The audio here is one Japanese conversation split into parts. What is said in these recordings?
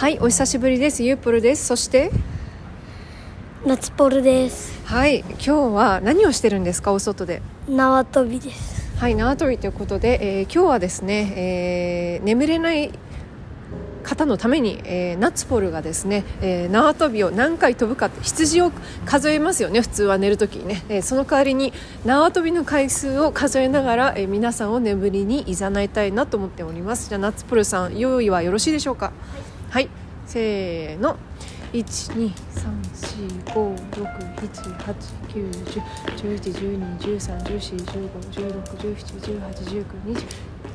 はいお久しぶりです。ゆうぽるです。そして？夏ポルです。はい今日は何をしてるんですか？お外で。縄跳びです。はい縄跳びということで、えー今日はですね、えー眠れない方のために、えーナッツポルがですね、えー縄跳びを何回飛ぶかって羊を数えますよね普通は寝る時にね、えーその代わりに縄跳びの回数を数えながら、えー皆さんを眠りに誘いたいなと思っております。じゃあナッツポルさん用意はよろしいでしょうか？はい、せーの。1234567891011121314151617181920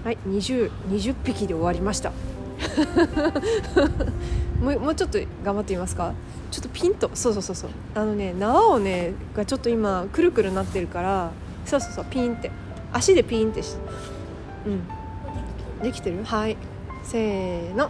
はい20 20匹で終わりましたもうもうちょっと頑張ってみますかちょっとピンとそうそうそうそうあのね縄をねがちょっと今くるくるなってるからそうそうそうピンって足でピンってしうんできてるはいせーの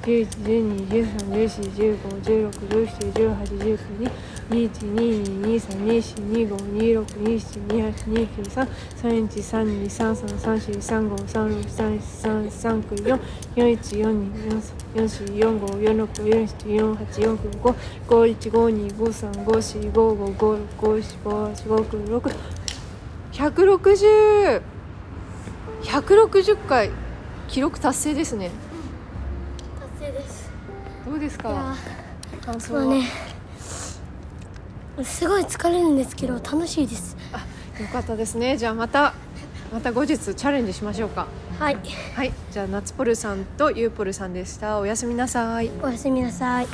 160回記録達成ですね達成です。どうですか？感想は、ーまあねすごい疲れるんですけど楽しいです。あよかったですね。じゃあまたまた後日チャレンジしましょうか。はい。はい。じゃあ夏ポルさんとゆうポルさんでした。おやすみなさい。おやすみなさい